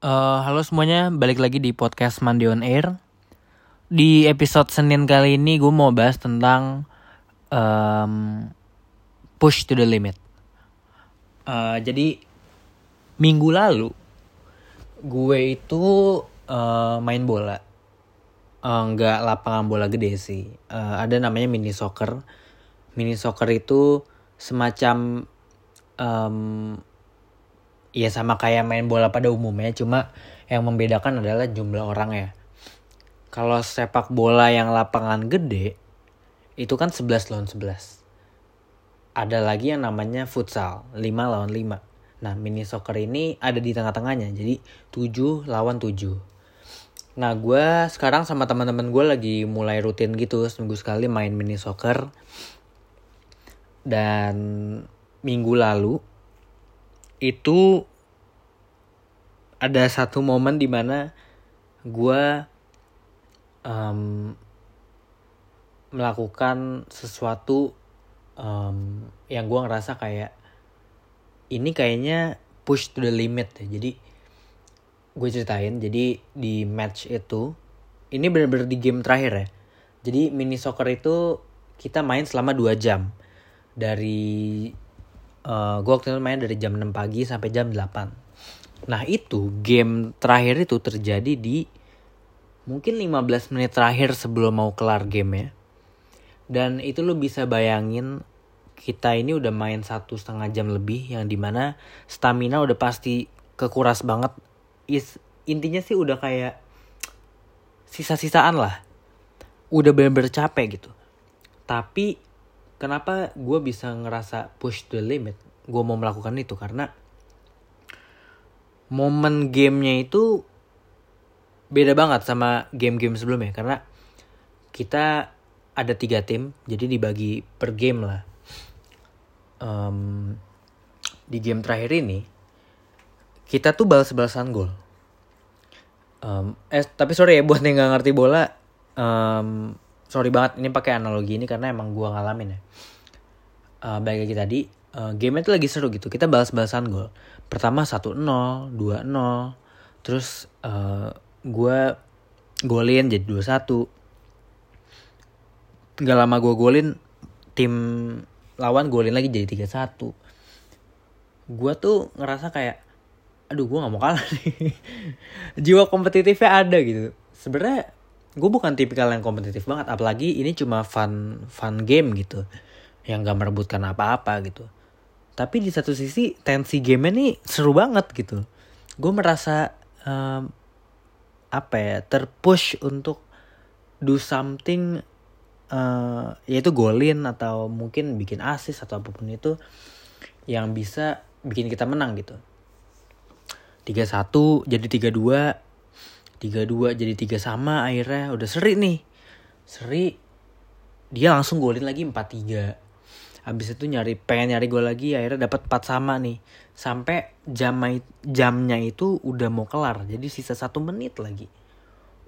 Eh, halo semuanya, balik lagi di podcast Mandi on Air. Di episode Senin kali ini gue mau bahas tentang em, push to the limit. Eh, jadi minggu lalu gue itu eh, main bola, nggak lapangan bola gede sih. Eh, ada namanya mini soccer. Mini soccer itu semacam em, ya sama kayak main bola pada umumnya cuma yang membedakan adalah jumlah orang ya. Kalau sepak bola yang lapangan gede itu kan 11 lawan 11 ada lagi yang namanya futsal 5 lawan 5 nah mini soccer ini ada di tengah-tengahnya jadi 7 lawan 7 nah gue sekarang sama teman-teman gue lagi mulai rutin gitu seminggu sekali main mini soccer. Dan minggu lalu itu ada satu momen di mana gue em, melakukan sesuatu em, yang gue ngerasa kayak ini kayaknya push to the limit ya. Jadi gue ceritain jadi di match itu ini bener-bener di game terakhir ya. Jadi mini soccer itu kita main selama 2 jam. Dari eh gue waktu itu main dari jam 6 pagi sampai jam 8 nah itu game terakhir itu terjadi di mungkin 15 menit terakhir sebelum mau kelar game ya dan itu lo bisa bayangin kita ini udah main satu setengah jam lebih yang di mana stamina udah pasti kekuras banget. Is, intinya sih udah kayak sisa-sisaan lah. Udah bener-bener capek gitu. Tapi kenapa gue bisa ngerasa push the limit? Gue mau melakukan itu karena momen gamenya itu beda banget sama game-game sebelumnya. Karena kita ada tiga tim jadi dibagi per game lah. Em, di game terakhir ini kita tuh balas-balasan gol. Em, eh tapi sorry ya buat yang nggak ngerti bola em, sorry banget ini pakai analogi ini karena emang gua ngalamin ya. Uh, balik lagi tadi uh, game itu lagi seru gitu. Kita balas-balasan gol. Pertama 1-0 2-0 terus uh, gue golin jadi 2-1 Gak lama gue golin tim lawan golin lagi jadi 3-1 gue tuh ngerasa kayak aduh gue nggak mau kalah nih. Jiwa kompetitifnya ada gitu. Sebenarnya gue bukan tipikal yang kompetitif banget apalagi ini cuma fun fun game gitu yang gak merebutkan apa-apa gitu. Tapi di satu sisi tensi game nih seru banget gitu. Gue merasa em, apa ya terpush untuk do something eh yaitu golin atau mungkin bikin assist atau apa pun itu yang bisa bikin kita menang gitu. 3-1 jadi 3-2 3-2 jadi 3 sama akhirnya udah seri nih seri dia langsung golin lagi 4-3 Habis itu nyari pengen nyari gol lagi akhirnya dapat 4 sama nih. Sampai jam jamnya itu udah mau kelar. Jadi sisa satu menit lagi.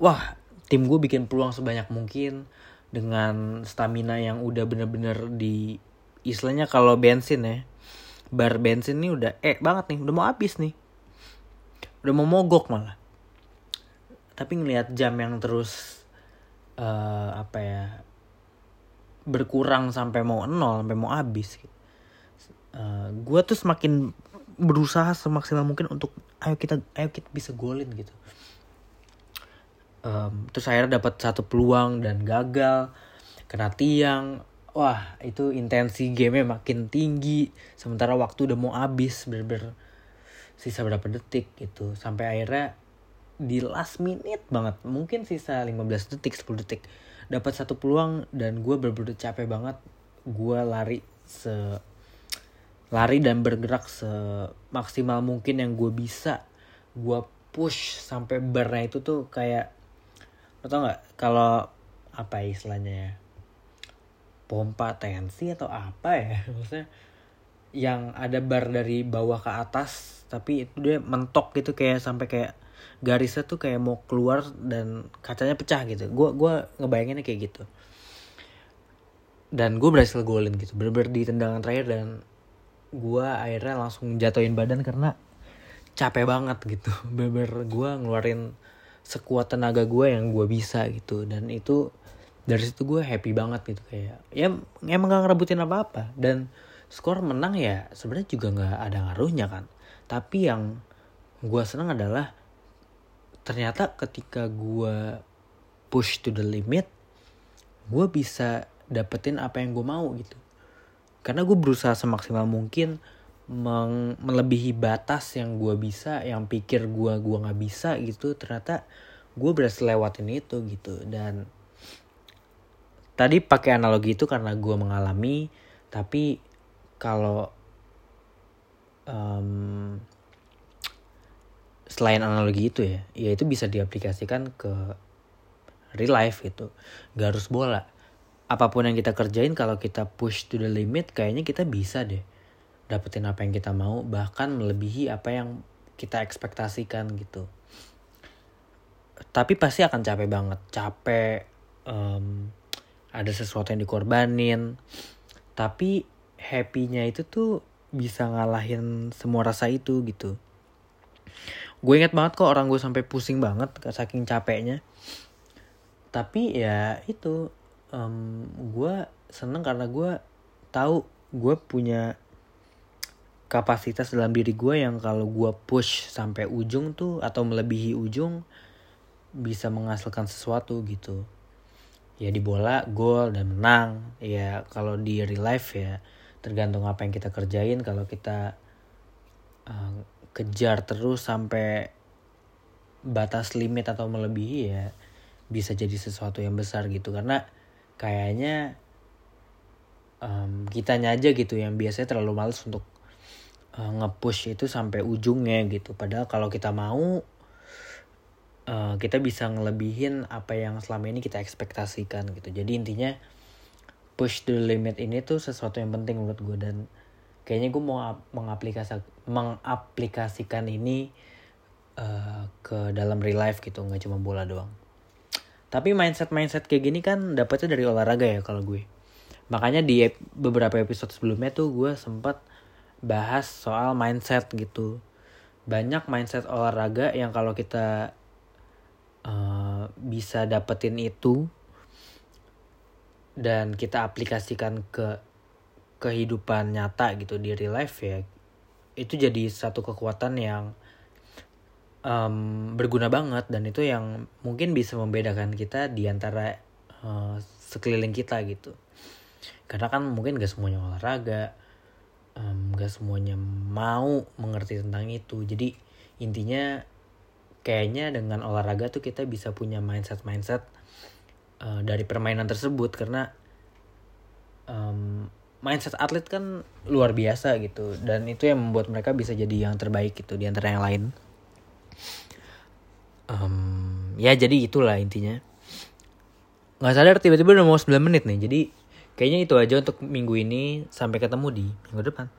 Wah, tim gue bikin peluang sebanyak mungkin dengan stamina yang udah bener-bener di istilahnya kalau bensin ya. Bar bensin nih udah eh banget nih, udah mau habis nih. Udah mau mogok malah. Tapi ngelihat jam yang terus eh apa ya berkurang sampai mau nol sampai mau habis gitu. gue tuh semakin berusaha semaksimal mungkin untuk ayo kita ayo kita bisa golin gitu. Em, terus akhirnya dapat satu peluang dan gagal kena tiang. Wah itu intensi gamenya makin tinggi. Sementara waktu udah mau habis bener-bener sisa berapa detik gitu. Sampai akhirnya di last minute banget. Mungkin sisa 15 detik 10 detik. Dapat satu peluang dan gue bener-bener capek banget. Gue lari se lari dan bergerak semaksimal mungkin yang gue bisa. Gue push sampai barnya itu tuh kayak lo tau nggak? Kalau apa ya istilahnya ya? Pompa tensi atau apa ya? Maksudnya yang ada bar dari bawah ke atas tapi itu dia mentok gitu kayak sampai kayak garisnya tuh kayak mau keluar dan kacanya pecah gitu. Gue gua ngebayanginnya kayak gitu. Dan gue berhasil golin gitu. Bener-bener di tendangan terakhir dan gue akhirnya langsung jatuhin badan karena capek banget gitu. Beber gue ngeluarin sekuat tenaga gue yang gue bisa gitu. Dan itu dari situ gue happy banget gitu. Kayak ya emang gak ngerebutin apa apa dan skor menang ya sebenarnya juga nggak ada ngaruhnya kan. Tapi yang gue senang adalah ternyata ketika gue push to the limit gue bisa dapetin apa yang gue mau gitu. Karena gue berusaha semaksimal mungkin meng melebihi batas yang gue bisa yang pikir gue gua nggak bisa gitu ternyata gue berhasil lewatin itu gitu. Dan tadi pakai analogi itu karena gue mengalami tapi kalau um, selain analogi itu ya ya itu bisa diaplikasikan ke real life gitu. Gak harus bola. Apa pun yang kita kerjain kalau kita push to the limit kayaknya kita bisa deh dapetin apa yang kita mau bahkan melebihi apa yang kita ekspektasikan gitu. Tapi pasti akan capek banget. Capek um, ada sesuatu yang dikorbanin. Tapi happynya itu tuh bisa ngalahin semua rasa itu gitu gue inget banget kok orang gue sampai pusing banget saking capeknya. Tapi ya itu um, gue seneng karena gue tahu gue punya kapasitas dalam diri gue yang kalau gue push sampai ujung tuh atau melebihi ujung bisa menghasilkan sesuatu gitu. Ya di bola gol dan menang. Ya kalau di real life ya tergantung apa yang kita kerjain. Kalau kita kejar terus sampai batas limit atau melebihi ya bisa jadi sesuatu yang besar gitu karena kayaknya um, kitanya aja gitu yang biasanya terlalu males untuk uh, nge-push itu sampai ujungnya gitu. Padahal kalau kita mau uh, kita bisa ngelebihin apa yang selama ini kita ekspektasikan gitu. Jadi intinya push the limit ini tuh sesuatu yang penting menurut gue dan kayaknya gue mau mengaplikasi mengaplikasikan ini uh, ke dalam real life gitu nggak cuma bola doang. Tapi mindset mindset kayak gini kan dapetnya dari olahraga ya kalau gue. Makanya di beberapa episode sebelumnya tuh gue sempat bahas soal mindset gitu. Banyak mindset olahraga yang kalau kita uh, bisa dapetin itu dan kita aplikasikan ke kehidupan nyata gitu di real life ya itu jadi satu kekuatan yang um, berguna banget dan itu yang mungkin bisa membedakan kita di antara uh, sekeliling kita gitu. Karena kan mungkin gak semuanya olahraga um, gak semuanya mau mengerti tentang itu. Jadi intinya kayaknya dengan olahraga tuh kita bisa punya mindset mindset uh, dari permainan tersebut. Karena um, mindset atlet kan luar biasa gitu dan itu yang membuat mereka bisa jadi yang terbaik gitu di antara yang lain um, ya jadi itulah intinya nggak sadar tiba-tiba udah mau 9 menit nih jadi Kayaknya itu aja untuk minggu ini. Sampai ketemu di minggu depan.